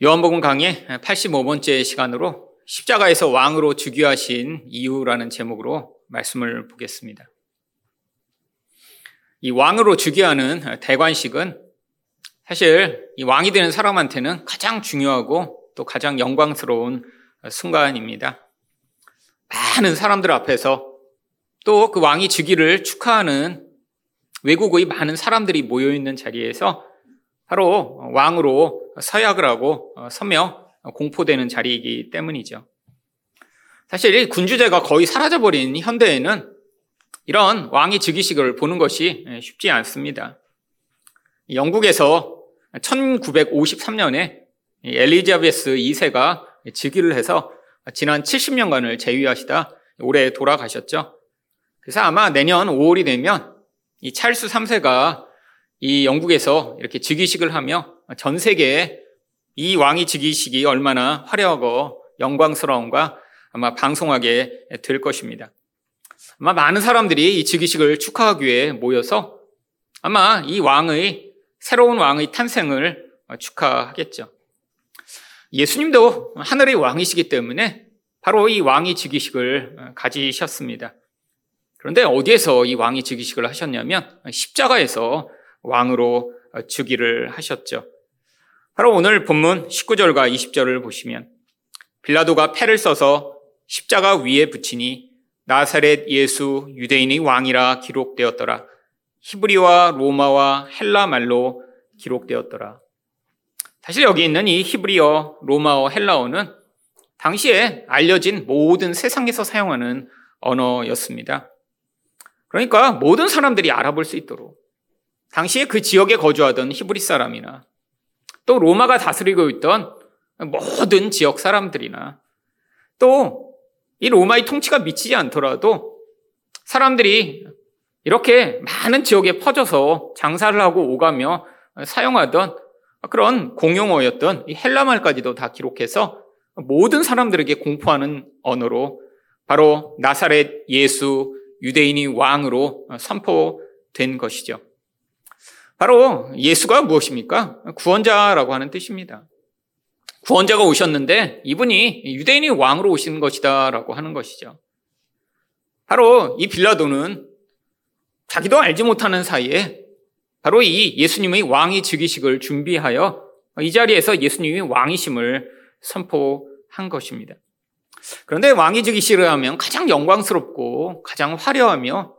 요한복음 강의 85번째 시간으로 십자가에서 왕으로 즉위하신 이유라는 제목으로 말씀을 보겠습니다. 이 왕으로 즉위하는 대관식은 사실 이 왕이 되는 사람한테는 가장 중요하고 또 가장 영광스러운 순간입니다. 많은 사람들 앞에서 또 그 왕이 즉위를 축하하는 외국의 많은 사람들이 모여 있는 자리에서 바로 왕으로 서약을 하고 서며 공포되는 자리이기 때문이죠. 사실 군주제가 거의 사라져버린 현대에는 이런 왕의 즉위식을 보는 것이 쉽지 않습니다. 영국에서 1953년에 엘리자베스 2세가 즉위를 해서 지난 70년간을 재위하시다 올해 돌아가셨죠. 그래서 아마 내년 5월이 되면 이 찰스 3세가 이 영국에서 이렇게 즉위식을 하며 전 세계에 이 왕이 즉위식이 얼마나 화려하고 영광스러운가 아마 방송하게 될 것입니다. 아마 많은 사람들이 이 즉위식을 축하하기 위해 모여서 아마 이 왕의 새로운 왕의 탄생을 축하하겠죠. 예수님도 하늘의 왕이시기 때문에 바로 이 왕이 즉위식을 가지셨습니다. 그런데 어디에서 이 왕이 즉위식을 하셨냐면 십자가에서 왕으로 즉위를 하셨죠. 바로 오늘 본문 19절과 20절을 보시면 빌라도가 패를 써서 십자가 위에 붙이니 나사렛 예수 유대인의 왕이라 기록되었더라. 히브리와 로마와 헬라 말로 기록되었더라. 사실 여기 있는 이 히브리어, 로마어, 헬라어는 당시에 알려진 모든 세상에서 사용하는 언어였습니다. 그러니까 모든 사람들이 알아볼 수 있도록 당시에 그 지역에 거주하던 히브리 사람이나 또 로마가 다스리고 있던 모든 지역 사람들이나 또 이 로마의 통치가 미치지 않더라도 사람들이 이렇게 많은 지역에 퍼져서 장사를 하고 오가며 사용하던 그런 공용어였던 이 헬라말까지도 다 기록해서 모든 사람들에게 공포하는 언어로 바로 나사렛 예수 유대인이 왕으로 선포된 것이죠. 바로 예수가 무엇입니까? 구원자라고 하는 뜻입니다. 구원자가 오셨는데 이분이 유대인이 왕으로 오신 것이다라고 하는 것이죠. 바로 이 빌라도는 자기도 알지 못하는 사이에 바로 이 예수님의 왕이 즉위식을 준비하여 이 자리에서 예수님이 왕이심을 선포한 것입니다. 그런데 왕이 즉위식을 하면 가장 영광스럽고 가장 화려하며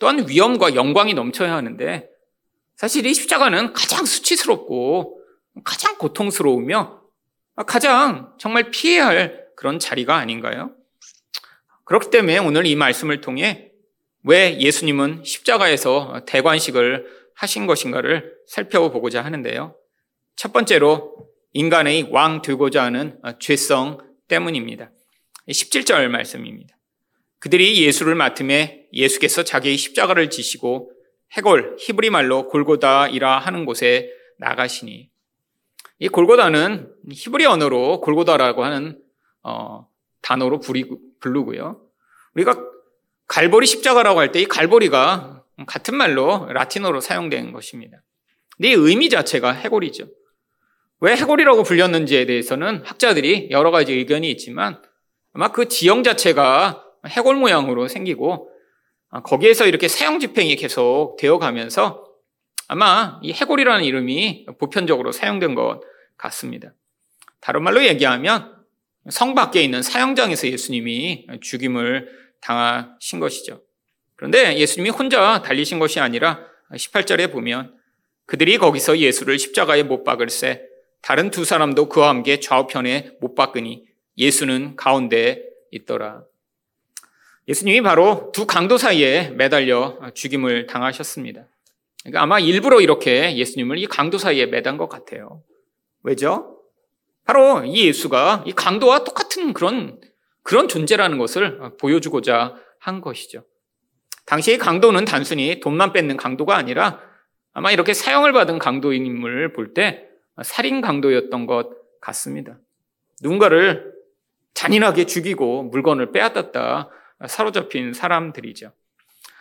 또한 위엄과 영광이 넘쳐야 하는데 사실 이 십자가는 가장 수치스럽고 가장 고통스러우며 가장 정말 피해야 할 그런 자리가 아닌가요? 그렇기 때문에 오늘 이 말씀을 통해 왜 예수님은 십자가에서 대관식을 하신 것인가를 살펴보고자 하는데요. 첫 번째로 인간의 왕 되고자 하는 죄성 때문입니다. 17절 말씀입니다. 그들이 예수를 맡음에 예수께서 자기의 십자가를 지시고 해골, 히브리 말로 골고다이라 하는 곳에 나가시니. 이 골고다는 히브리 언어로 골고다라고 하는 어, 단어로 부르고요. 우리가 갈보리 십자가라고 할 때 이 갈보리가 같은 말로 라틴어로 사용된 것입니다. 근데 이 의미 자체가 해골이죠. 왜 해골이라고 불렸는지에 대해서는 학자들이 여러 가지 의견이 있지만 아마 그 지형 자체가 해골 모양으로 생기고 아, 거기에서 이렇게 사형 집행이 계속 되어 가면서 아마 이 해골이라는 이름이 보편적으로 사용된 것 같습니다. 다른 말로 얘기하면 성 밖에 있는 사형장에서 예수님이 죽임을 당하신 것이죠. 그런데 예수님이 혼자 달리신 것이 아니라 18절에 보면 그들이 거기서 예수를 십자가에 못 박을세 다른 두 사람도 그와 함께 좌우편에 못 박으니 예수는 가운데 있더라. 예수님이 바로 두 강도 사이에 매달려 죽임을 당하셨습니다. 그러니까 아마 일부러 이렇게 예수님을 이 강도 사이에 매단 것 같아요. 왜죠? 바로 이 예수가 이 강도와 똑같은 그런, 그런 존재라는 것을 보여주고자 한 것이죠. 당시의 강도는 단순히 돈만 뺏는 강도가 아니라 아마 이렇게 사형을 받은 강도인을 볼 때 살인 강도였던 것 같습니다. 누군가를 잔인하게 죽이고 물건을 빼앗았다. 사로잡힌 사람들이죠.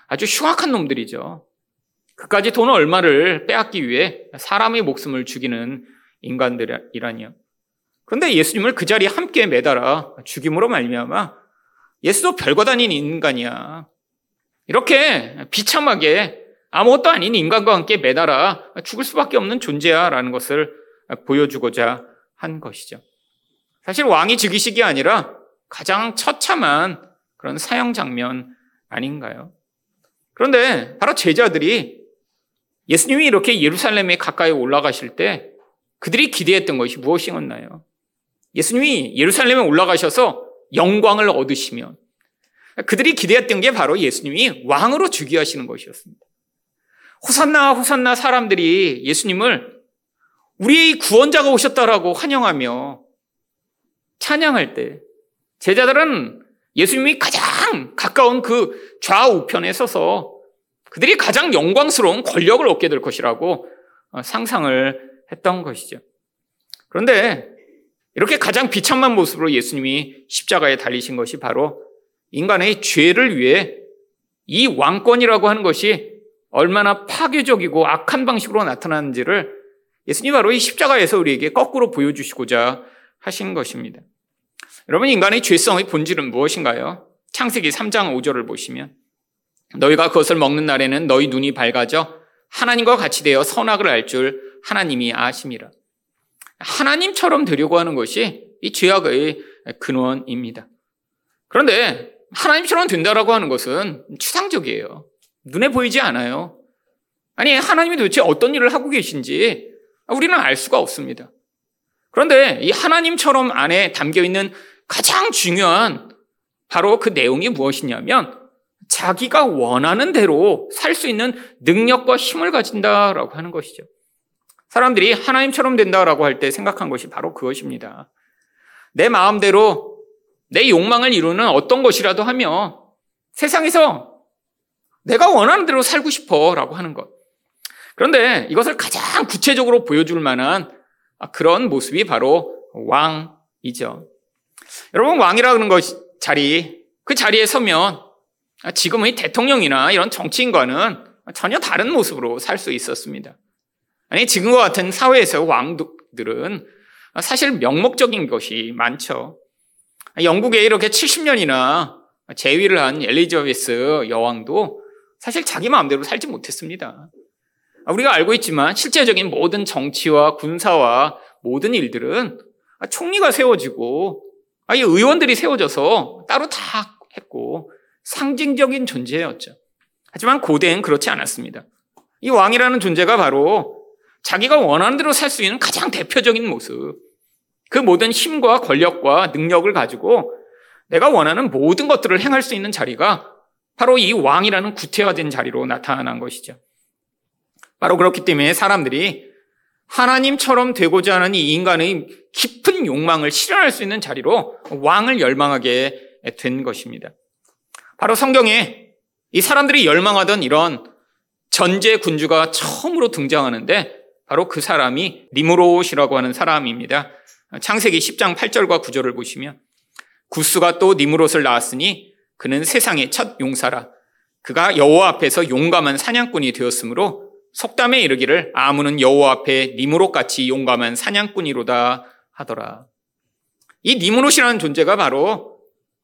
아주 흉악한 놈들이죠. 그까지 돈 얼마를 빼앗기 위해 사람의 목숨을 죽이는 인간들이라니요. 그런데 예수님을 그 자리에 함께 매달아 죽임으로 말미암아 예수도 별거 다닌 인간이야. 이렇게 비참하게 아무것도 아닌 인간과 함께 매달아 죽을 수밖에 없는 존재야라는 것을 보여주고자 한 것이죠. 사실 왕이 즉위식이 아니라 가장 처참한 그런 사형 장면 아닌가요? 그런데 바로 제자들이 예수님이 이렇게 예루살렘에 가까이 올라가실 때 그들이 기대했던 것이 무엇이었나요? 예수님이 예루살렘에 올라가셔서 영광을 얻으시면 그들이 기대했던 게 바로 예수님이 왕으로 즉위하시는 것이었습니다. 호산나 호산나 사람들이 예수님을 우리의 구원자가 오셨다라고 환영하며 찬양할 때 제자들은 예수님이 가장 가까운 그 좌우편에 서서 그들이 가장 영광스러운 권력을 얻게 될 것이라고 어, 상상을 했던 것이죠. 그런데 이렇게 가장 비참한 모습으로 예수님이 십자가에 달리신 것이 바로 인간의 죄를 위해 이 왕권이라고 하는 것이 얼마나 파괴적이고 악한 방식으로 나타나는지를 예수님 바로 이 십자가에서 우리에게 거꾸로 보여주시고자 하신 것입니다. 여러분, 인간의 죄성의 본질은 무엇인가요? 창세기 3장 5절을 보시면 너희가 그것을 먹는 날에는 너희 눈이 밝아져 하나님과 같이 되어 선악을 알 줄 하나님이 아심이라. 하나님처럼 되려고 하는 것이 이 죄악의 근원입니다. 그런데 하나님처럼 된다라고 하는 것은 추상적이에요. 눈에 보이지 않아요. 아니, 하나님이 도대체 어떤 일을 하고 계신지 우리는 알 수가 없습니다. 그런데 이 하나님처럼 안에 담겨 있는 가장 중요한 바로 그 내용이 무엇이냐면 자기가 원하는 대로 살 수 있는 능력과 힘을 가진다라고 하는 것이죠. 사람들이 하나님처럼 된다라고 할 때 생각한 것이 바로 그것입니다. 내 마음대로 내 욕망을 이루는 어떤 것이라도 하며 세상에서 내가 원하는 대로 살고 싶어 라고 하는 것. 그런데 이것을 가장 구체적으로 보여줄 만한 그런 모습이 바로 왕이죠. 여러분, 왕이라는 것 자리, 그 자리에 서면 지금의 대통령이나 이런 정치인과는 전혀 다른 모습으로 살 수 있었습니다. 아니, 지금과 같은 사회에서 왕들은 사실 명목적인 것이 많죠. 영국에 이렇게 70년이나 재위를 한 엘리자베스 여왕도 사실 자기 마음대로 살지 못했습니다. 우리가 알고 있지만 실제적인 모든 정치와 군사와 모든 일들은 총리가 세워지고 의원들이 세워져서 따로 다 했고 상징적인 존재였죠. 하지만 고대엔 그렇지 않았습니다. 이 왕이라는 존재가 바로 자기가 원하는 대로 살 수 있는 가장 대표적인 모습. 그 모든 힘과 권력과 능력을 가지고 내가 원하는 모든 것들을 행할 수 있는 자리가 바로 이 왕이라는 구태화된 자리로 나타난 것이죠. 바로 그렇기 때문에 사람들이 하나님처럼 되고자 하는 이 인간의 깊은 욕망을 실현할 수 있는 자리로 왕을 열망하게 된 것입니다. 바로 성경에 이 사람들이 열망하던 이런 전제 군주가 처음으로 등장하는데 바로 그 사람이 니무롯이라고 하는 사람입니다. 창세기 10장 8절과 9절을 보시면 구스가 또 니무롯을 낳았으니 그는 세상의 첫 용사라. 그가 여호와 앞에서 용감한 사냥꾼이 되었으므로 속담에 이르기를 아무는 여호와 앞에 니무롯 같이 용감한 사냥꾼이로다 하더라. 이 니무롯이라는 존재가 바로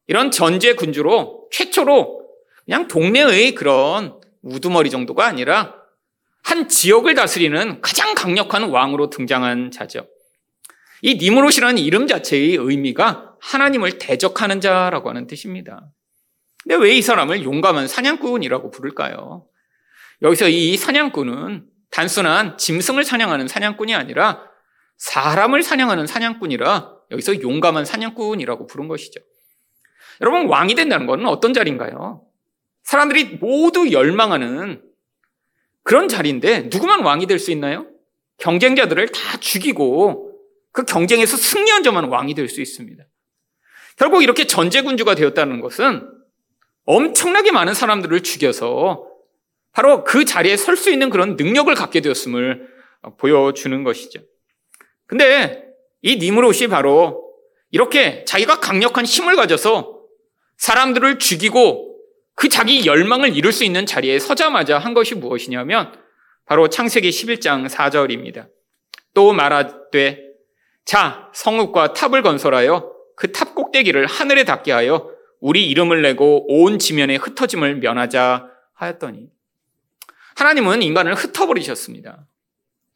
이런 전제 군주로 최초로 그냥 동네의 그런 우두머리 정도가 아니라 한 지역을 다스리는 가장 강력한 왕으로 등장한 자죠. 이 니무롯이라는 이름 자체의 의미가 하나님을 대적하는 자라고 하는 뜻입니다. 근데 왜 이 사람을 용감한 사냥꾼이라고 부를까요? 여기서 이 사냥꾼은 단순한 짐승을 사냥하는 사냥꾼이 아니라 사람을 사냥하는 사냥꾼이라 여기서 용감한 사냥꾼이라고 부른 것이죠. 여러분, 왕이 된다는 것은 어떤 자리인가요? 사람들이 모두 열망하는 그런 자리인데 누구만 왕이 될 수 있나요? 경쟁자들을 다 죽이고 그 경쟁에서 승리한 자만 왕이 될 수 있습니다. 결국 이렇게 전제군주가 되었다는 것은 엄청나게 많은 사람들을 죽여서 바로 그 자리에 설 수 있는 그런 능력을 갖게 되었음을 보여주는 것이죠. 근데 이 니무롯이 바로 이렇게 자기가 강력한 힘을 가져서 사람들을 죽이고 그 자기 열망을 이룰 수 있는 자리에 서자마자 한 것이 무엇이냐면 바로 창세기 11장 4절입니다. 또 말하되 자, 성읍과 탑을 건설하여 그 탑 꼭대기를 하늘에 닿게 하여 우리 이름을 내고 온 지면에 흩어짐을 면하자 하였더니 하나님은 인간을 흩어버리셨습니다.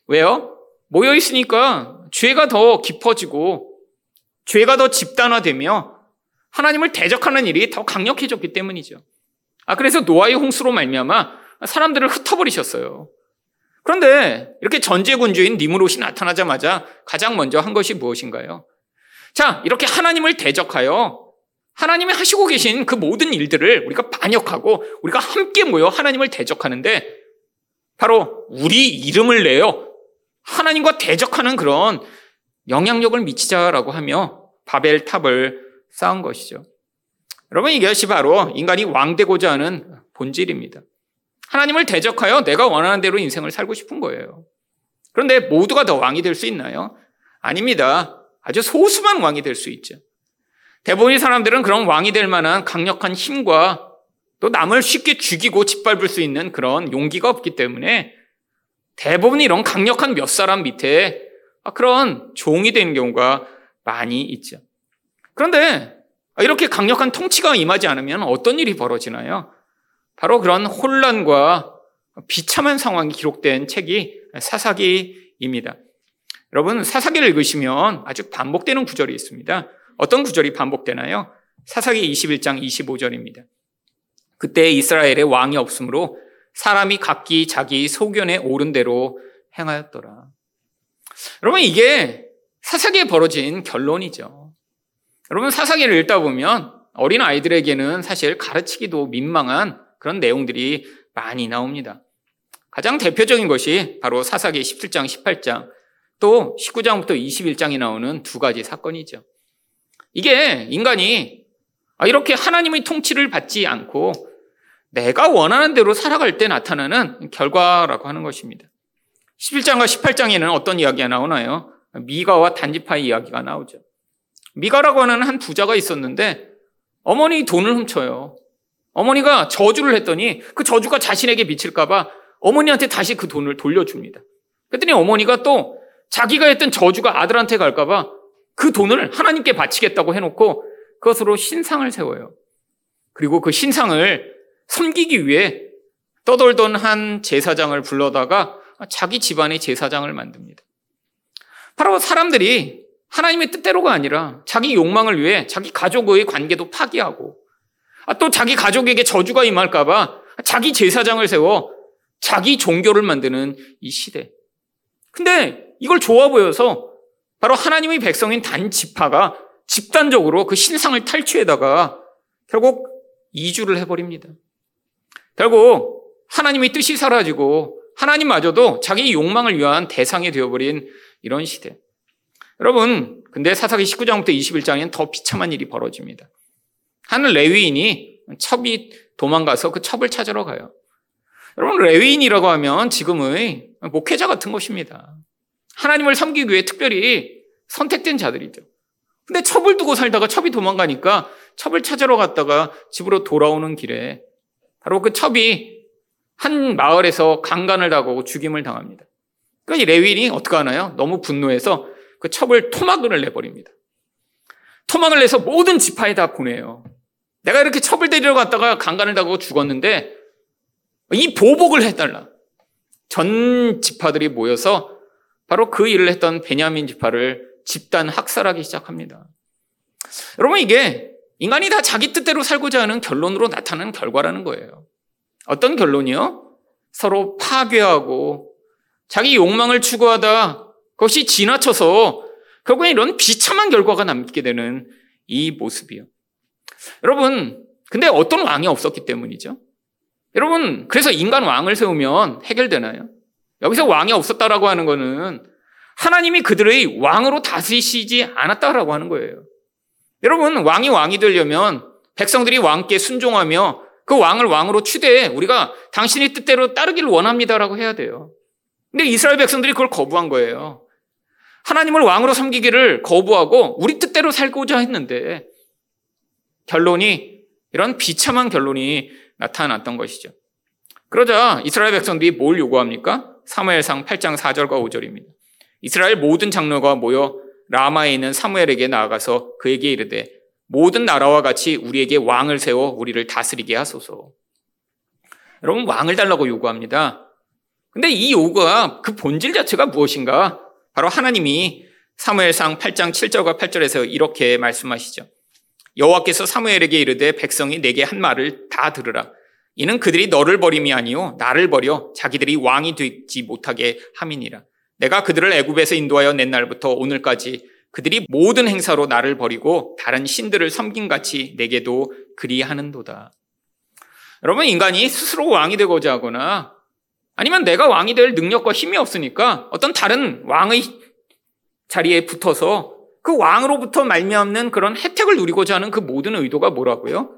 왜요? 모여 있으니까 죄가 더 깊어지고 죄가 더 집단화되며 하나님을 대적하는 일이 더 강력해졌기 때문이죠. 아 그래서 노아의 홍수로 말미암아 사람들을 흩어버리셨어요. 그런데 이렇게 전제군주인 니무롯이 나타나자마자 가장 먼저 한 것이 무엇인가요? 자, 이렇게 하나님을 대적하여 하나님이 하시고 계신 그 모든 일들을 우리가 반역하고 우리가 함께 모여 하나님을 대적하는데 바로 우리 이름을 내요. 하나님과 대적하는 그런 영향력을 미치자라고 하며 바벨 탑을 쌓은 것이죠. 여러분 이것이 바로 인간이 왕되고자 하는 본질입니다. 하나님을 대적하여 내가 원하는 대로 인생을 살고 싶은 거예요. 그런데 모두가 더 왕이 될 수 있나요? 아닙니다. 아주 소수만 왕이 될 수 있죠. 대부분의 사람들은 그런 왕이 될 만한 강력한 힘과 또 남을 쉽게 죽이고 짓밟을 수 있는 그런 용기가 없기 때문에 대부분 이런 강력한 몇 사람 밑에 그런 종이 되는 경우가 많이 있죠. 그런데 이렇게 강력한 통치가 임하지 않으면 어떤 일이 벌어지나요? 바로 그런 혼란과 비참한 상황이 기록된 책이 사사기입니다. 여러분, 사사기를 읽으시면 아주 반복되는 구절이 있습니다. 어떤 구절이 반복되나요? 사사기 21장 25절입니다. 그때 이스라엘에 왕이 없으므로 사람이 각기 자기 소견에 오른 대로 행하였더라. 여러분, 이게 사사기에 벌어진 결론이죠. 여러분, 사사기를 읽다 보면 어린 아이들에게는 사실 가르치기도 민망한 그런 내용들이 많이 나옵니다. 가장 대표적인 것이 바로 사사기 17장, 18장, 또 19장부터 21장이 나오는 두 가지 사건이죠. 이게 인간이 이렇게 하나님의 통치를 받지 않고 내가 원하는 대로 살아갈 때 나타나는 결과라고 하는 것입니다. 11장과 18장에는 어떤 이야기가 나오나요? 미가와 단지파의 이야기가 나오죠. 미가라고 하는 한 부자가 있었는데 어머니 돈을 훔쳐요. 어머니가 저주를 했더니 그 저주가 자신에게 미칠까봐 어머니한테 다시 그 돈을 돌려줍니다. 그랬더니 어머니가 또 자기가 했던 저주가 아들한테 갈까봐 그 돈을 하나님께 바치겠다고 해놓고 그것으로 신상을 세워요. 그리고 그 신상을 섬기기 위해 떠돌던 한 제사장을 불러다가 자기 집안의 제사장을 만듭니다. 바로 사람들이 하나님의 뜻대로가 아니라 자기 욕망을 위해 자기 가족의 관계도 파기하고 아, 또 자기 가족에게 저주가 임할까봐 자기 제사장을 세워 자기 종교를 만드는 이 시대. 근데 이걸 좋아 보여서 바로 하나님의 백성인 단 지파가 집단적으로 그 신상을 탈취에다가 결국 이주를 해버립니다. 결국 하나님의 뜻이 사라지고 하나님마저도 자기 욕망을 위한 대상이 되어버린 이런 시대. 여러분, 근데 사사기 19장부터 21장에는 더 비참한 일이 벌어집니다. 한 레위인이 첩이 도망가서 그 첩을 찾으러 가요. 여러분, 레위인이라고 하면 지금의 목회자 같은 것입니다. 하나님을 섬기기 위해 특별히 선택된 자들이죠. 근데 첩을 두고 살다가 첩이 도망가니까 첩을 찾으러 갔다가 집으로 돌아오는 길에 바로 그 첩이 한 마을에서 강간을 당하고 죽임을 당합니다. 그러니까 이 레위인이 어떻게 하나요? 너무 분노해서 그 첩을 토막을 내버립니다. 토막을 내서 모든 지파에 다 보내요. 내가 이렇게 첩을 데리러 갔다가 강간을 당하고 죽었는데 이 보복을 해달라. 전 지파들이 모여서 바로 그 일을 했던 베냐민 지파를 집단 학살하기 시작합니다. 여러분 이게 인간이 다 자기 뜻대로 살고자 하는 결론으로 나타나는 결과라는 거예요. 어떤 결론이요? 서로 파괴하고 자기 욕망을 추구하다 그것이 지나쳐서 결국에 이런 비참한 결과가 남게 되는 이 모습이요. 여러분, 근데 어떤 왕이 없었기 때문이죠? 여러분, 그래서 인간 왕을 세우면 해결되나요? 여기서 왕이 없었다라고 하는 거는 하나님이 그들의 왕으로 다스리시지 않았다라고 하는 거예요. 여러분, 왕이 왕이 되려면 백성들이 왕께 순종하며 그 왕을 왕으로 추대해 우리가 당신의 뜻대로 따르기를 원합니다라고 해야 돼요. 근데 이스라엘 백성들이 그걸 거부한 거예요. 하나님을 왕으로 섬기기를 거부하고 우리 뜻대로 살고자 했는데 결론이 이런 비참한 결론이 나타났던 것이죠. 그러자 이스라엘 백성들이 뭘 요구합니까? 사무엘상 8장 4절과 5절입니다. 이스라엘 모든 장로가 모여 라마에 있는 사무엘에게 나아가서 그에게 이르되 모든 나라와 같이 우리에게 왕을 세워 우리를 다스리게 하소서. 여러분 왕을 달라고 요구합니다. 근데 이 요구가 그 본질 자체가 무엇인가? 바로 하나님이 사무엘상 8장 7절과 8절에서 이렇게 말씀하시죠. 여호와께서 사무엘에게 이르되 백성이 내게 한 말을 다 들으라. 이는 그들이 너를 버림이 아니요 나를 버려 자기들이 왕이 되지 못하게 함이니라. 내가 그들을 애굽에서 인도하여 낸 날부터 오늘까지 그들이 모든 행사로 나를 버리고 다른 신들을 섬긴 같이 내게도 그리하는도다. 여러분 인간이 스스로 왕이 되고자 하거나 아니면 내가 왕이 될 능력과 힘이 없으니까 어떤 다른 왕의 자리에 붙어서 그 왕으로부터 말미암는 그런 혜택을 누리고자 하는 그 모든 의도가 뭐라고요?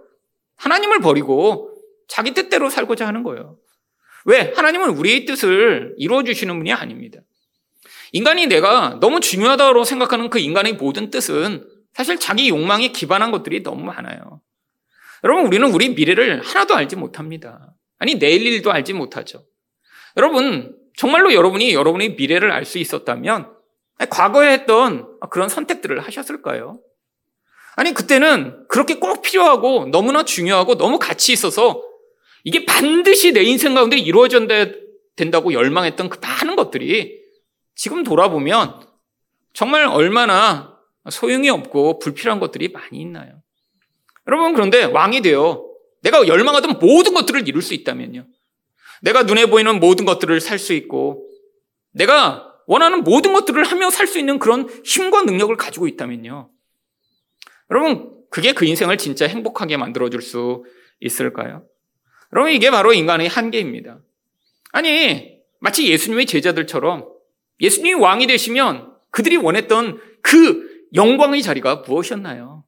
하나님을 버리고 자기 뜻대로 살고자 하는 거예요. 왜? 하나님은 우리의 뜻을 이루어 주시는 분이 아닙니다. 인간이 내가 너무 중요하다고 생각하는 그 인간의 모든 뜻은 사실 자기 욕망에 기반한 것들이 너무 많아요. 여러분, 우리는 우리 미래를 하나도 알지 못합니다. 아니, 내일 일도 알지 못하죠. 여러분, 정말로 여러분이 여러분의 미래를 알 수 있었다면 과거에 했던 그런 선택들을 하셨을까요? 아니, 그때는 그렇게 꼭 필요하고 너무나 중요하고 너무 가치 있어서 이게 반드시 내 인생 가운데 이루어져야 된다고 열망했던 그 많은 것들이 지금 돌아보면 정말 얼마나 소용이 없고 불필요한 것들이 많이 있나요? 여러분, 그런데 왕이 되어 내가 열망하던 모든 것들을 이룰 수 있다면요. 내가 눈에 보이는 모든 것들을 살 수 있고 내가 원하는 모든 것들을 하며 살 수 있는 그런 힘과 능력을 가지고 있다면요. 여러분, 그게 그 인생을 진짜 행복하게 만들어줄 수 있을까요? 여러분, 이게 바로 인간의 한계입니다. 아니, 마치 예수님의 제자들처럼 예수님이 왕이 되시면 그들이 원했던 그 영광의 자리가 무엇이었나요?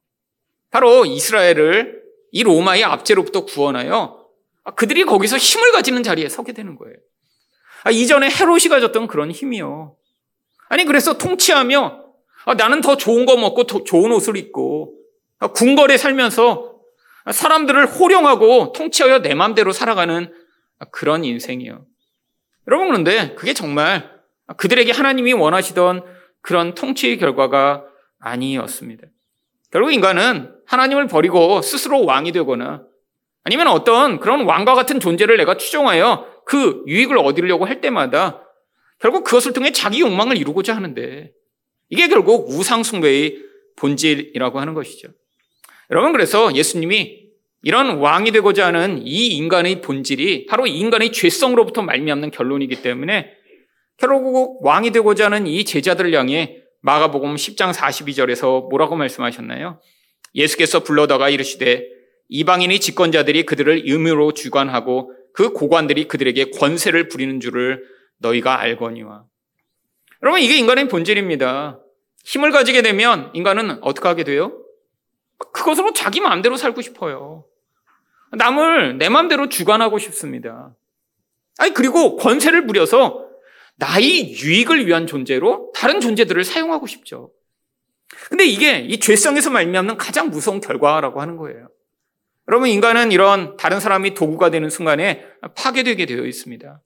바로 이스라엘을 이 로마의 압제로부터 구원하여 그들이 거기서 힘을 가지는 자리에 서게 되는 거예요. 아, 이전에 헤롯이 가졌던 그런 힘이요. 아니, 그래서 통치하며 아, 나는 더 좋은 거 먹고 더 좋은 옷을 입고 아, 궁궐에 살면서 사람들을 호령하고 통치하여 내 마음대로 살아가는 그런 인생이요. 여러분, 그런데 그게 정말 그들에게 하나님이 원하시던 그런 통치의 결과가 아니었습니다. 결국 인간은 하나님을 버리고 스스로 왕이 되거나 아니면 어떤 그런 왕과 같은 존재를 내가 추종하여 그 유익을 얻으려고 할 때마다 결국 그것을 통해 자기 욕망을 이루고자 하는데 이게 결국 우상숭배의 본질이라고 하는 것이죠. 여러분 그래서 예수님이 이런 왕이 되고자 하는 이 인간의 본질이 바로 인간의 죄성으로부터 말미암는 결론이기 때문에 결국 왕이 되고자 하는 이 제자들을 향해 마가복음 10장 42절에서 뭐라고 말씀하셨나요? 예수께서 불러다가 이르시되 이방인의 집권자들이 그들을 의무로 주관하고 그 고관들이 그들에게 권세를 부리는 줄을 너희가 알거니와. 여러분 이게 인간의 본질입니다. 힘을 가지게 되면 인간은 어떻게 하게 돼요? 그것으로 자기 마음대로 살고 싶어요. 남을 내 마음대로 주관하고 싶습니다. 아니 그리고 권세를 부려서 나의 유익을 위한 존재로 다른 존재들을 사용하고 싶죠. 근데 이게 이 죄성에서 말미암는 가장 무서운 결과라고 하는 거예요. 여러분 인간은 이런 다른 사람이 도구가 되는 순간에 파괴되게 되어 있습니다.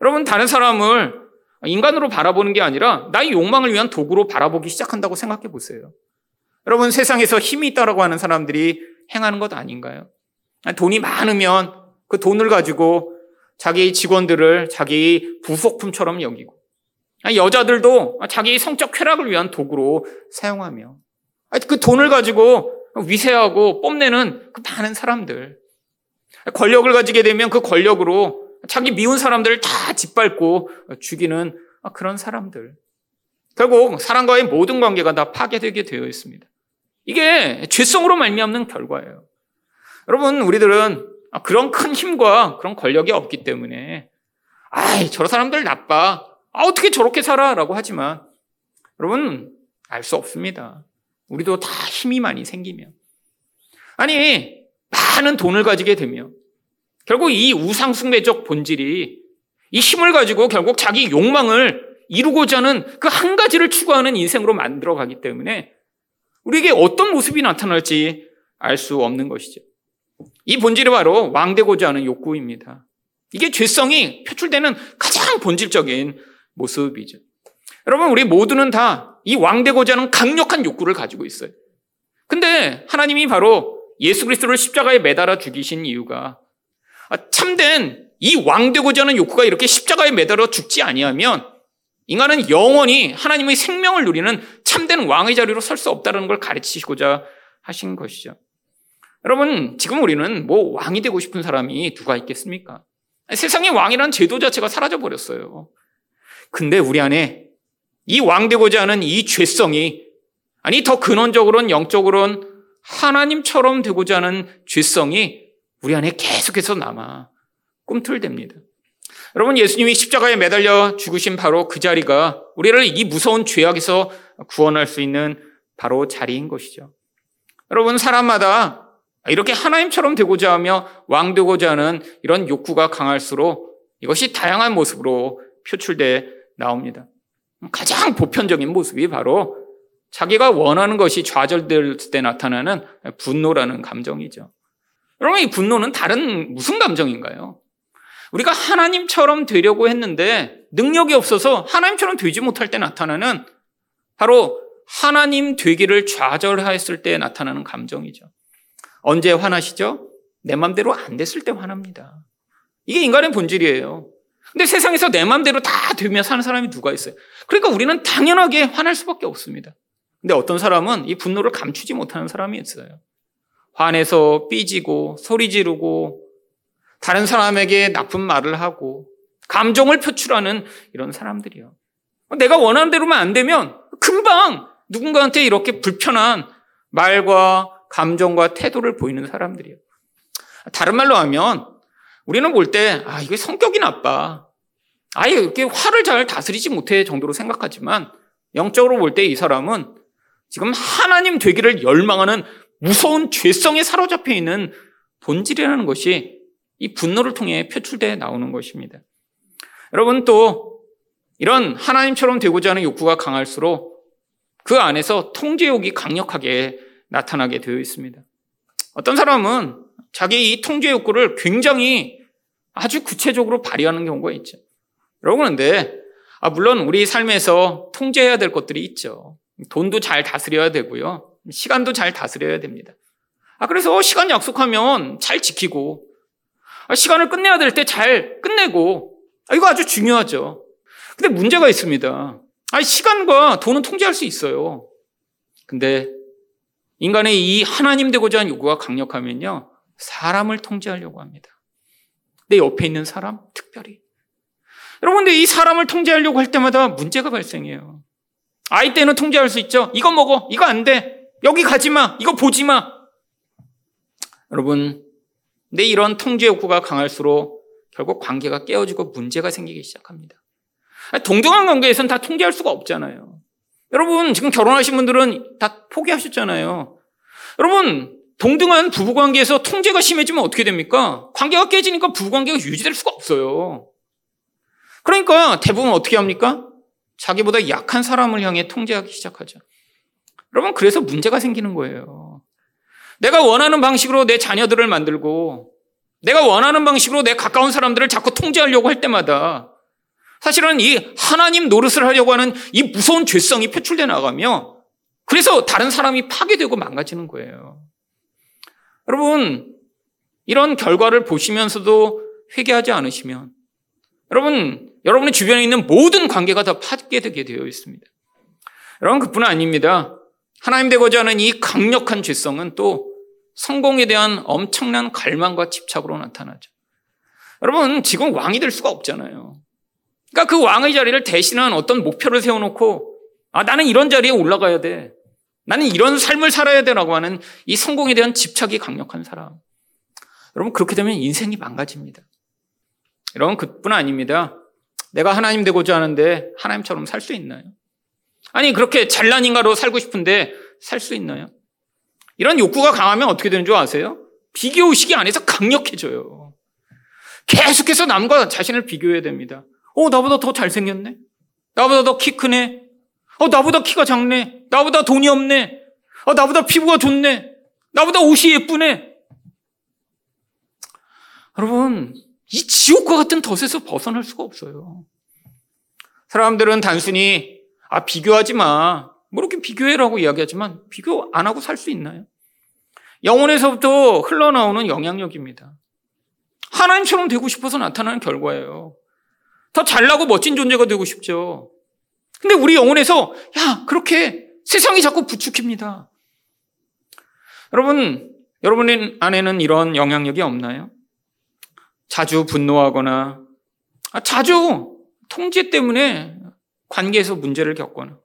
여러분 다른 사람을 인간으로 바라보는 게 아니라 나의 욕망을 위한 도구로 바라보기 시작한다고 생각해 보세요. 여러분 세상에서 힘이 있다라고 하는 사람들이 행하는 것 아닌가요? 돈이 많으면 그 돈을 가지고 자기 직원들을 자기 부속품처럼 여기고 여자들도 자기 성적 쾌락을 위한 도구로 사용하며 그 돈을 가지고 위세하고 뽐내는 그 많은 사람들 권력을 가지게 되면 그 권력으로 자기 미운 사람들을 다 짓밟고 죽이는 그런 사람들 결국 사람과의 모든 관계가 다 파괴되게 되어 있습니다. 이게 죄성으로 말미암는 결과예요. 여러분 우리들은 아, 그런 큰 힘과 그런 권력이 없기 때문에 아이 저런 사람들 나빠. 아, 어떻게 저렇게 살아라고 하지만 여러분 알 수 없습니다. 우리도 다 힘이 많이 생기면 아니 많은 돈을 가지게 되면 결국 이 우상숭배적 본질이 이 힘을 가지고 결국 자기 욕망을 이루고자 하는 그 한 가지를 추구하는 인생으로 만들어 가기 때문에 우리에게 어떤 모습이 나타날지 알 수 없는 것이죠. 이 본질이 바로 왕되고자 하는 욕구입니다. 이게 죄성이 표출되는 가장 본질적인 모습이죠. 여러분, 우리 모두는 다 이 왕되고자 하는 강력한 욕구를 가지고 있어요. 근데 하나님이 바로 예수 그리스도를 십자가에 매달아 죽이신 이유가 아, 참된 이 왕되고자 하는 욕구가 이렇게 십자가에 매달아 죽지 아니하면 인간은 영원히 하나님의 생명을 누리는 참된 왕의 자리로 설 수 없다는 걸 가르치시고자 하신 것이죠. 여러분, 지금 우리는 뭐 왕이 되고 싶은 사람이 누가 있겠습니까? 세상에 왕이란 제도 자체가 사라져 버렸어요. 근데 우리 안에 이 왕 되고자 하는 이 죄성이 아니 더 근원적으로는 영적으로는 하나님처럼 되고자 하는 죄성이 우리 안에 계속해서 남아 꿈틀댑니다. 여러분 예수님이 십자가에 매달려 죽으신 바로 그 자리가 우리를 이 무서운 죄악에서 구원할 수 있는 바로 자리인 것이죠. 여러분 사람마다 이렇게 하나님처럼 되고자 하며 왕 되고자 하는 이런 욕구가 강할수록 이것이 다양한 모습으로 표출돼 나옵니다. 가장 보편적인 모습이 바로 자기가 원하는 것이 좌절될 때 나타나는 분노라는 감정이죠. 여러분, 이 분노는 다른 무슨 감정인가요? 우리가 하나님처럼 되려고 했는데 능력이 없어서 하나님처럼 되지 못할 때 나타나는 바로 하나님 되기를 좌절하였을 때 나타나는 감정이죠. 언제 화나시죠? 내 맘대로 안 됐을 때 화납니다. 이게 인간의 본질이에요. 근데 세상에서 내 맘대로 다 되며 사는 사람이 누가 있어요? 그러니까 우리는 당연하게 화날 수밖에 없습니다. 근데 어떤 사람은 이 분노를 감추지 못하는 사람이 있어요. 화내서 삐지고 소리 지르고 다른 사람에게 나쁜 말을 하고 감정을 표출하는 이런 사람들이요. 내가 원하는 대로만 안 되면 금방 누군가한테 이렇게 불편한 말과 감정과 태도를 보이는 사람들이에요. 다른 말로 하면 우리는 볼 때, 아, 이게 성격이 나빠. 아예 이렇게 화를 잘 다스리지 못해 정도로 생각하지만 영적으로 볼 때 이 사람은 지금 하나님 되기를 열망하는 무서운 죄성에 사로잡혀 있는 본질이라는 것이 이 분노를 통해 표출돼 나오는 것입니다. 여러분 또 이런 하나님처럼 되고자 하는 욕구가 강할수록 그 안에서 통제욕이 강력하게 나타나게 되어 있습니다. 어떤 사람은 자기 이 통제 욕구를 굉장히 아주 구체적으로 발휘하는 경우가 있죠. 여러분, 근데, 아, 물론 우리 삶에서 통제해야 될 것들이 있죠. 돈도 잘 다스려야 되고요. 시간도 잘 다스려야 됩니다. 아, 그래서 시간 약속하면 잘 지키고, 아, 시간을 끝내야 될 때 잘 끝내고, 아, 이거 아주 중요하죠. 근데 문제가 있습니다. 아, 시간과 돈은 통제할 수 있어요. 근데 인간의 이 하나님 되고자 하는 요구가 강력하면요. 사람을 통제하려고 합니다. 내 옆에 있는 사람, 특별히. 여러분, 근데 이 사람을 통제하려고 할 때마다 문제가 발생해요. 아이 때는 통제할 수 있죠. 이거 먹어. 이거 안 돼. 여기 가지 마. 이거 보지 마. 여러분, 내 이런 통제 욕구가 강할수록 결국 관계가 깨어지고 문제가 생기기 시작합니다. 동등한 관계에서는 다 통제할 수가 없잖아요. 여러분, 지금 결혼하신 분들은 다 포기하셨잖아요. 여러분, 동등한 부부 관계에서 통제가 심해지면 어떻게 됩니까? 관계가 깨지니까 부부 관계가 유지될 수가 없어요. 그러니까 대부분 어떻게 합니까? 자기보다 약한 사람을 향해 통제하기 시작하죠. 여러분, 그래서 문제가 생기는 거예요. 내가 원하는 방식으로 내 자녀들을 만들고, 내가 원하는 방식으로 내 가까운 사람들을 자꾸 통제하려고 할 때마다 사실은 이 하나님 노릇을 하려고 하는 이 무서운 죄성이 표출돼 나가며 그래서 다른 사람이 파괴되고 망가지는 거예요. 여러분, 이런 결과를 보시면서도 회개하지 않으시면 여러분, 여러분의 주변에 있는 모든 관계가 다 파괴되게 되어 있습니다. 여러분, 그뿐 아닙니다. 하나님 되고자 하는 이 강력한 죄성은 또 성공에 대한 엄청난 갈망과 집착으로 나타나죠. 여러분, 지금 왕이 될 수가 없잖아요. 그러니까 그 왕의 자리를 대신한 어떤 목표를 세워놓고 아 나는 이런 자리에 올라가야 돼. 나는 이런 삶을 살아야 되라고 하는 이 성공에 대한 집착이 강력한 사람. 여러분 그렇게 되면 인생이 망가집니다. 여러분 그뿐 아닙니다. 내가 하나님 되고자 하는데 하나님처럼 살 수 있나요? 아니 그렇게 잘난 인가로 살고 싶은데 살 수 있나요? 이런 욕구가 강하면 어떻게 되는 줄 아세요? 비교 의식이 안에서 강력해져요. 계속해서 남과 자신을 비교해야 됩니다. 어, 나보다 더 잘생겼네? 나보다 더 키 크네? 어, 나보다 키가 작네? 나보다 돈이 없네? 어, 나보다 피부가 좋네? 나보다 옷이 예쁘네? 여러분, 이 지옥과 같은 덫에서 벗어날 수가 없어요. 사람들은 단순히, 아, 비교하지 마. 뭐 이렇게 비교해라고 이야기하지만 비교 안 하고 살 수 있나요? 영혼에서부터 흘러나오는 영향력입니다. 하나님처럼 되고 싶어서 나타나는 결과예요. 더 잘나고 멋진 존재가 되고 싶죠. 근데 우리 영혼에서 야 그렇게 세상이 자꾸 부축입니다. 여러분 여러분 안에는 이런 영향력이 없나요? 자주 분노하거나 아, 자주 통제 때문에 관계에서 문제를 겪거나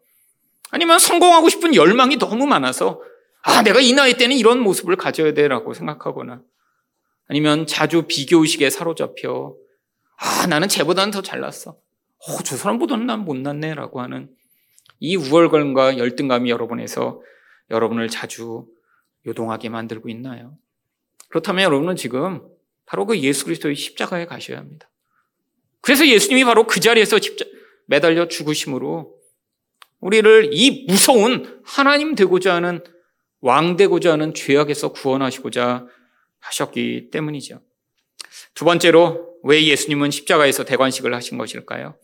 아니면 성공하고 싶은 열망이 너무 많아서 아 내가 이 나이 때는 이런 모습을 가져야 돼라고 생각하거나 아니면 자주 비교 의식에 사로잡혀 아 나는 쟤보다는 더 잘났어 어, 저 사람보다는 난 못났네 라고 하는 이 우월감과 열등감이 여러분에서 여러분을 자주 요동하게 만들고 있나요? 그렇다면 여러분은 지금 바로 그 예수 그리스도의 십자가에 가셔야 합니다. 그래서 예수님이 바로 그 자리에서 십자, 매달려 죽으심으로 우리를 이 무서운 하나님 되고자 하는 왕 되고자 하는 죄악에서 구원하시고자 하셨기 때문이죠. 두 번째로 왜 예수님은 십자가에서 대관식을 하신 것일까요?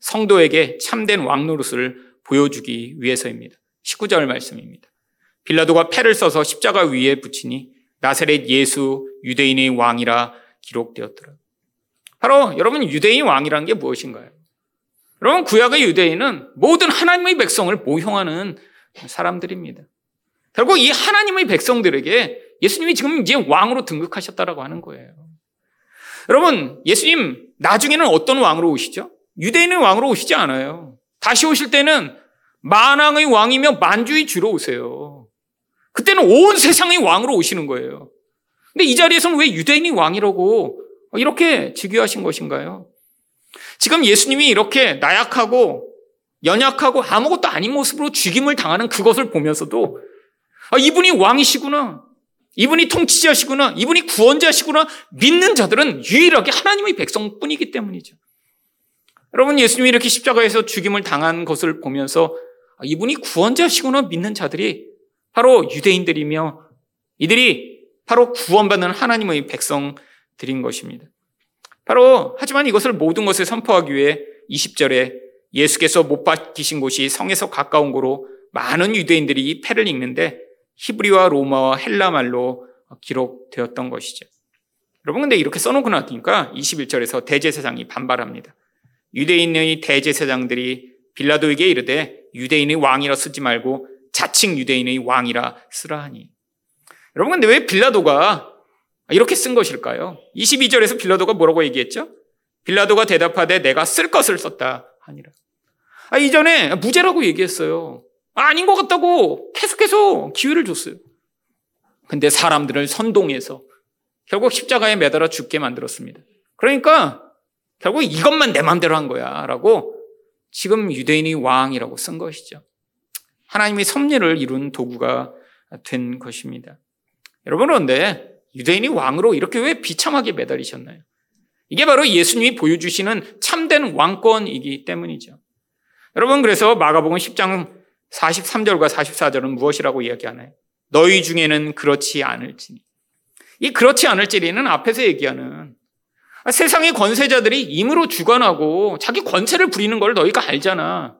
성도에게 참된 왕 노릇을 보여주기 위해서입니다. 19절 말씀입니다. 빌라도가 패를 써서 십자가 위에 붙이니 나사렛 예수 유대인의 왕이라 기록되었더라. 바로 여러분 유대인 왕이라는 게 무엇인가요? 여러분 구약의 유대인은 모든 하나님의 백성을 모형하는 사람들입니다. 결국 이 하나님의 백성들에게 예수님이 지금 이제 왕으로 등극하셨다라고 하는 거예요. 여러분 예수님 나중에는 어떤 왕으로 오시죠? 유대인의 왕으로 오시지 않아요. 다시 오실 때는 만왕의 왕이며 만주의 주로 오세요. 그때는 온 세상의 왕으로 오시는 거예요. 근데 이 자리에서는 왜 유대인이 왕이라고 이렇게 즉위하신 것인가요? 지금 예수님이 이렇게 나약하고 연약하고 아무것도 아닌 모습으로 죽임을 당하는 그것을 보면서도 아, 이분이 왕이시구나. 이분이 통치자시구나. 이분이 구원자시구나. 믿는 자들은 유일하게 하나님의 백성뿐이기 때문이죠. 여러분 예수님이 이렇게 십자가에서 죽임을 당한 것을 보면서 아, 이분이 구원자시구나 믿는 자들이 바로 유대인들이며 이들이 바로 구원받는 하나님의 백성들인 것입니다. 바로 하지만 이것을 모든 것을 선포하기 위해 20절에 예수께서 못 박히신 곳이 성에서 가까운 곳으로 많은 유대인들이 패를 읽는데 히브리와 로마와 헬라 말로 기록되었던 것이죠. 여러분 근데 이렇게 써놓고 나니까 21절에서 대제사장이 반발합니다. 유대인의 대제사장들이 빌라도에게 이르되 유대인의 왕이라 쓰지 말고 자칭 유대인의 왕이라 쓰라 하니. 여러분 근데 왜 빌라도가 이렇게 쓴 것일까요? 22절에서 빌라도가 뭐라고 얘기했죠? 빌라도가 대답하되 내가 쓸 것을 썼다 하니라. 아, 이전에 무죄라고 얘기했어요. 아, 아닌 것 같다고 계속해서 기회를 줬어요. 근데 사람들을 선동해서 결국 십자가에 매달아 죽게 만들었습니다. 그러니까 결국 이것만 내 마음대로 한 거야. 라고 지금 유대인이 왕이라고 쓴 것이죠. 하나님의 섭리를 이룬 도구가 된 것입니다. 여러분, 그런데 유대인이 왕으로 이렇게 왜 비참하게 매달리셨나요? 이게 바로 예수님이 보여주시는 참된 왕권이기 때문이죠. 여러분, 그래서 마가복음 10장 43절과 44절은 무엇이라고 이야기하나요? 너희 중에는 그렇지 않을지니. 이 그렇지 않을지리는 앞에서 얘기하는 세상의 권세자들이 임으로 주관하고 자기 권세를 부리는 걸 너희가 알잖아.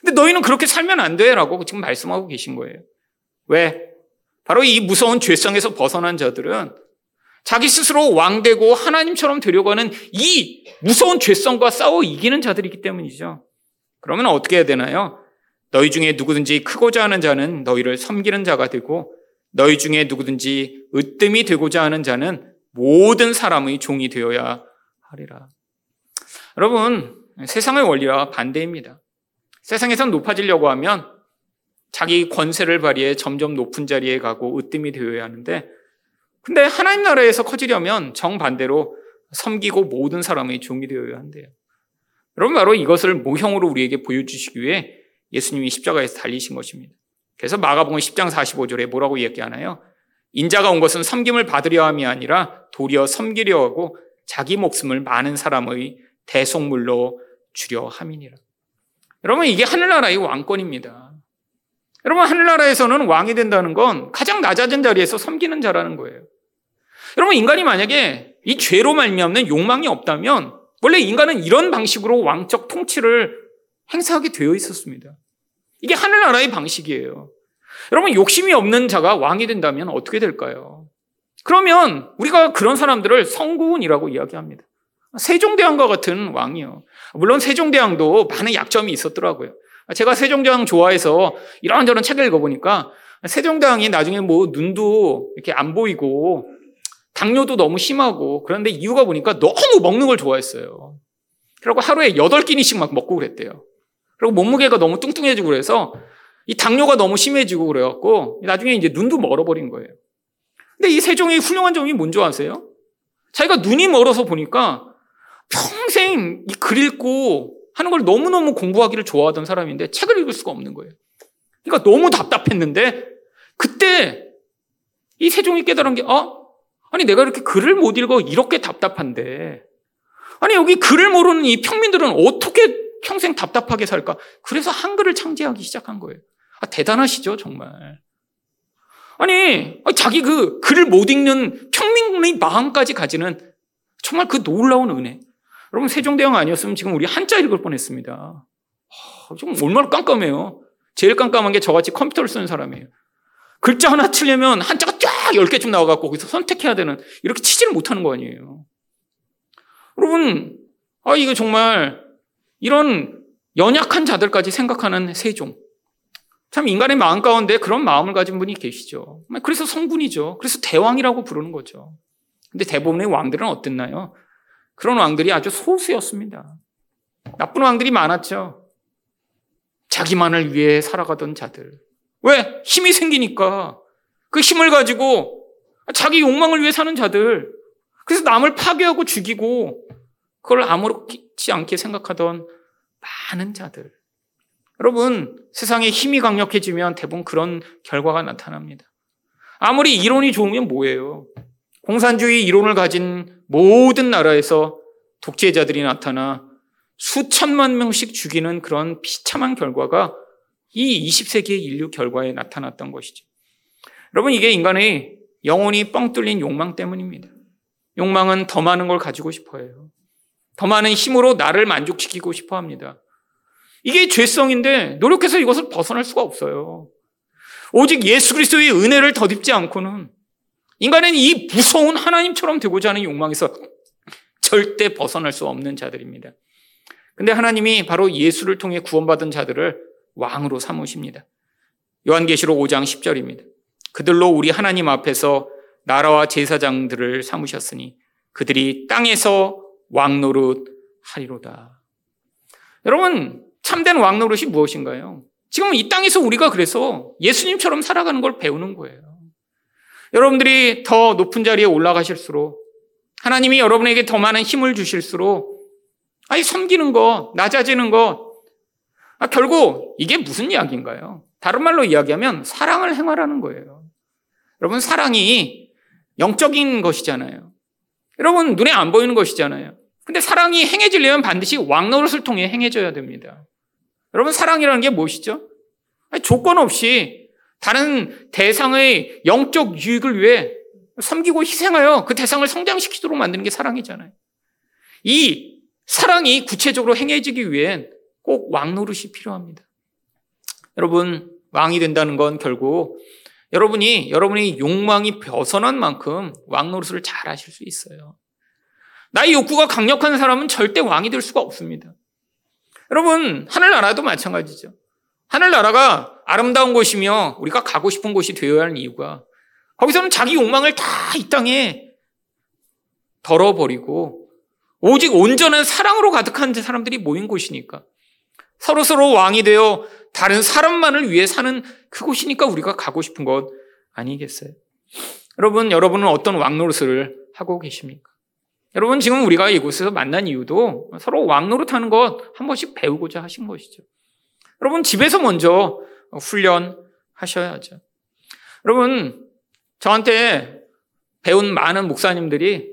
근데 너희는 그렇게 살면 안 돼. 라고 지금 말씀하고 계신 거예요. 왜? 바로 이 무서운 죄성에서 벗어난 자들은 자기 스스로 왕되고 하나님처럼 되려고 하는 이 무서운 죄성과 싸워 이기는 자들이기 때문이죠. 그러면 어떻게 해야 되나요? 너희 중에 누구든지 크고자 하는 자는 너희를 섬기는 자가 되고 너희 중에 누구든지 으뜸이 되고자 하는 자는 모든 사람의 종이 되어야 하리라. 여러분, 세상의 원리와 반대입니다. 세상에선 높아지려고 하면 자기 권세를 발휘해 점점 높은 자리에 가고 으뜸이 되어야 하는데 근데 하나님 나라에서 커지려면 정반대로 섬기고 모든 사람의 종이 되어야 한대요. 여러분 바로 이것을 모형으로 우리에게 보여주시기 위해 예수님이 십자가에서 달리신 것입니다. 그래서 마가복음 10장 45절에 뭐라고 이야기하나요? 인자가 온 것은 섬김을 받으려 함이 아니라 도리어 섬기려 하고 자기 목숨을 많은 사람의 대속물로 주려 함이니라. 여러분 이게 하늘나라의 왕권입니다. 여러분 하늘나라에서는 왕이 된다는 건 가장 낮아진 자리에서 섬기는 자라는 거예요. 여러분 인간이 만약에 이 죄로 말미암는 욕망이 없다면 원래 인간은 이런 방식으로 왕적 통치를 행사하게 되어 있었습니다. 이게 하늘나라의 방식이에요. 여러분, 욕심이 없는 자가 왕이 된다면 어떻게 될까요? 그러면 우리가 그런 사람들을 성군이라고 이야기합니다. 세종대왕과 같은 왕이요. 물론 세종대왕도 많은 약점이 있었더라고요. 제가 세종대왕 좋아해서 이런저런 책을 읽어보니까 세종대왕이 나중에 뭐 눈도 이렇게 안 보이고 당뇨도 너무 심하고 그런데 이유가 보니까 너무 먹는 걸 좋아했어요. 그리고 하루에 8끼니씩 막 먹고 그랬대요. 그리고 몸무게가 너무 뚱뚱해지고 그래서 이 당뇨가 너무 심해지고 그래갖고 나중에 이제 눈도 멀어버린 거예요. 근데 이 세종의 훌륭한 점이 뭔지 아세요? 자기가 눈이 멀어서 보니까 평생 이 글 읽고 하는 걸 너무너무 공부하기를 좋아하던 사람인데 책을 읽을 수가 없는 거예요. 그러니까 너무 답답했는데 그때 이 세종이 깨달은 게, 어? 아니, 내가 이렇게 글을 못 읽어 이렇게 답답한데. 아니, 여기 글을 모르는 이 평민들은 어떻게 평생 답답하게 살까? 그래서 한글을 창제하기 시작한 거예요. 아, 대단하시죠, 정말. 아니, 자기 그 글을 못 읽는 평민의 마음까지 가지는 정말 그 놀라운 은혜. 여러분, 세종대왕 아니었으면 지금 우리 한자 읽을 뻔 했습니다. 좀 얼마나 깜깜해요. 제일 깜깜한 게 저같이 컴퓨터를 쓰는 사람이에요. 글자 하나 치려면 한자가 쫙 10개쯤 나와갖고 거기서 선택해야 되는, 이렇게 치지를 못하는 거 아니에요. 여러분, 아, 이거 정말 이런 연약한 자들까지 생각하는 세종. 참 인간의 마음 가운데 그런 마음을 가진 분이 계시죠. 그래서 성군이죠. 그래서 대왕이라고 부르는 거죠. 근데 대부분의 왕들은 어땠나요? 그런 왕들이 아주 소수였습니다. 나쁜 왕들이 많았죠. 자기만을 위해 살아가던 자들. 왜? 힘이 생기니까. 그 힘을 가지고 자기 욕망을 위해 사는 자들. 그래서 남을 파괴하고 죽이고 그걸 아무렇지 않게 생각하던 많은 자들. 여러분, 세상에 힘이 강력해지면 대부분 그런 결과가 나타납니다. 아무리 이론이 좋으면 뭐예요? 공산주의 이론을 가진 모든 나라에서 독재자들이 나타나 수천만 명씩 죽이는 그런 비참한 결과가 이 20세기의 인류 결과에 나타났던 것이죠. 여러분, 이게 인간의 영혼이 뻥 뚫린 욕망 때문입니다. 욕망은 더 많은 걸 가지고 싶어 해요. 더 많은 힘으로 나를 만족시키고 싶어 합니다. 이게 죄성인데 노력해서 이것을 벗어날 수가 없어요. 오직 예수 그리스도의 은혜를 덧입지 않고는 인간은 이 무서운 하나님처럼 되고자 하는 욕망에서 절대 벗어날 수 없는 자들입니다. 근데 하나님이 바로 예수를 통해 구원받은 자들을 왕으로 삼으십니다. 요한계시록 5장 10절입니다. 그들로 우리 하나님 앞에서 나라와 제사장들을 삼으셨으니 그들이 땅에서 왕노릇 하리로다. 여러분, 참된 왕노릇이 무엇인가요? 지금 이 땅에서 우리가 그래서 예수님처럼 살아가는 걸 배우는 거예요. 여러분들이 더 높은 자리에 올라가실수록 하나님이 여러분에게 더 많은 힘을 주실수록 아니 섬기는 것, 낮아지는 것 아, 결국 이게 무슨 이야기인가요? 다른 말로 이야기하면 사랑을 행하라는 거예요. 여러분 사랑이 영적인 것이잖아요. 여러분 눈에 안 보이는 것이잖아요. 근데 사랑이 행해지려면 반드시 왕노릇을 통해 행해져야 됩니다. 여러분 사랑이라는 게 무엇이죠? 조건 없이 다른 대상의 영적 유익을 위해 섬기고 희생하여 그 대상을 성장시키도록 만드는 게 사랑이잖아요. 이 사랑이 구체적으로 행해지기 위hen 꼭 왕노릇이 필요합니다. 여러분, 왕이 된다는 건 결국 여러분이 여러분의 욕망이 벗어난 만큼 왕 노릇을 잘 하실 수 있어요. 나의 욕구가 강력한 사람은 절대 왕이 될 수가 없습니다. 여러분, 하늘나라도 마찬가지죠. 하늘나라가 아름다운 곳이며 우리가 가고 싶은 곳이 되어야 하는 이유가 거기서는 자기 욕망을 다 이 땅에 덜어버리고 오직 온전한 사랑으로 가득한 사람들이 모인 곳이니까 서로서로 왕이 되어 다른 사람만을 위해 사는 그곳이니까 우리가 가고 싶은 것 아니겠어요? 여러분, 여러분은 어떤 왕 노릇을 하고 계십니까? 여러분, 지금 우리가 이곳에서 만난 이유도 서로 왕 노릇 하는 것 한 번씩 배우고자 하신 것이죠. 여러분, 집에서 먼저 훈련하셔야죠. 여러분, 저한테 배운 많은 목사님들이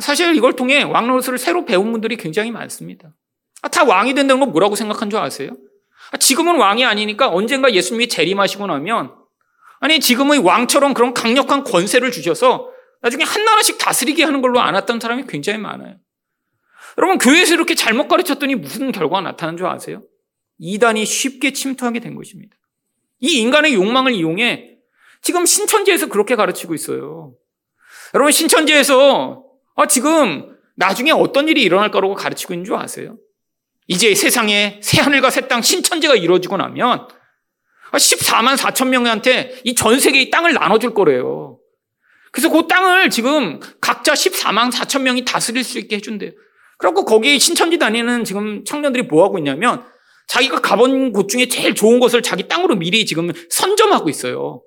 사실 이걸 통해 왕 노릇을 새로 배운 분들이 굉장히 많습니다. 아, 다 왕이 된다는 건 뭐라고 생각한 줄 아세요? 아, 지금은 왕이 아니니까 언젠가 예수님이 재림하시고 나면 아니 지금의 왕처럼 그런 강력한 권세를 주셔서 나중에 한 나라씩 다스리게 하는 걸로 안았던 사람이 굉장히 많아요. 여러분 교회에서 이렇게 잘못 가르쳤더니 무슨 결과가 나타난 줄 아세요? 이단이 쉽게 침투하게 된 것입니다. 이 인간의 욕망을 이용해 지금 신천지에서 그렇게 가르치고 있어요. 여러분 신천지에서 아, 지금 나중에 어떤 일이 일어날 거라고 가르치고 있는 줄 아세요? 이제 세상에 새하늘과 새 땅 신천지가 이루어지고 나면 14만 4천 명한테 이 전 세계의 땅을 나눠줄 거래요. 그래서 그 땅을 지금 각자 14만 4천 명이 다스릴 수 있게 해준대요. 그리고 거기 신천지 다니는 지금 청년들이 뭐 하고 있냐면 자기가 가본 곳 중에 제일 좋은 곳을 자기 땅으로 미리 지금 선점하고 있어요.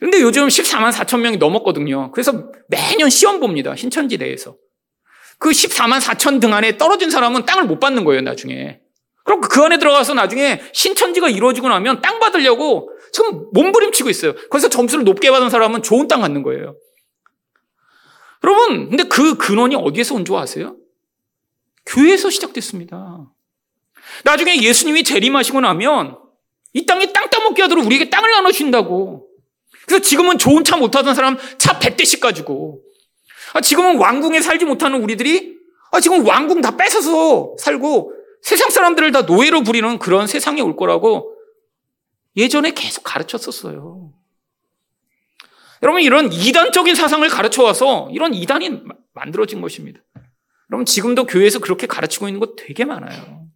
근데 요즘 14만 4천 명이 넘었거든요. 그래서 매년 시험 봅니다. 신천지 내에서. 그 14만 4천 등 안에 떨어진 사람은 땅을 못 받는 거예요, 나중에. 그럼 그 안에 들어가서 나중에 신천지가 이루어지고 나면 땅 받으려고 지금 몸부림치고 있어요. 그래서 점수를 높게 받은 사람은 좋은 땅 갖는 거예요. 여러분, 근데 그 근원이 어디에서 온 줄 아세요? 교회에서 시작됐습니다. 나중에 예수님이 재림하시고 나면 이 땅에 땅 따먹게 하도록 우리에게 땅을 나눠주신다고. 그래서 지금은 좋은 차 못 타던 사람 차 100대씩 가지고. 아, 지금은 왕궁에 살지 못하는 우리들이 아, 지금 왕궁 다 뺏어서 살고 세상 사람들을 다 노예로 부리는 그런 세상이 올 거라고 예전에 계속 가르쳤었어요. 여러분, 이런 이단적인 사상을 가르쳐 와서 이런 이단이 만들어진 것입니다. 여러분, 지금도 교회에서 그렇게 가르치고 있는 것 되게 많아요.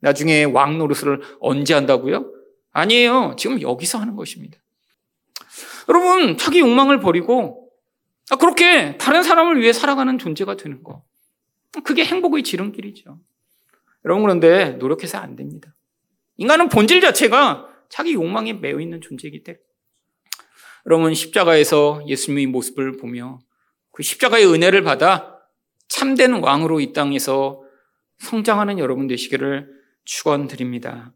나중에 왕 노릇을 언제 한다고요? 아니에요. 지금 여기서 하는 것입니다. 여러분, 자기 욕망을 버리고 아, 그렇게 다른 사람을 위해 살아가는 존재가 되는 거. 그게 행복의 지름길이죠. 여러분 그런데 노력해서 안 됩니다. 인간은 본질 자체가 자기 욕망에 매여 있는 존재이기 때문에 여러분 십자가에서 예수님의 모습을 보며 그 십자가의 은혜를 받아 참된 왕으로 이 땅에서 성장하는 여러분 되시기를 축원드립니다.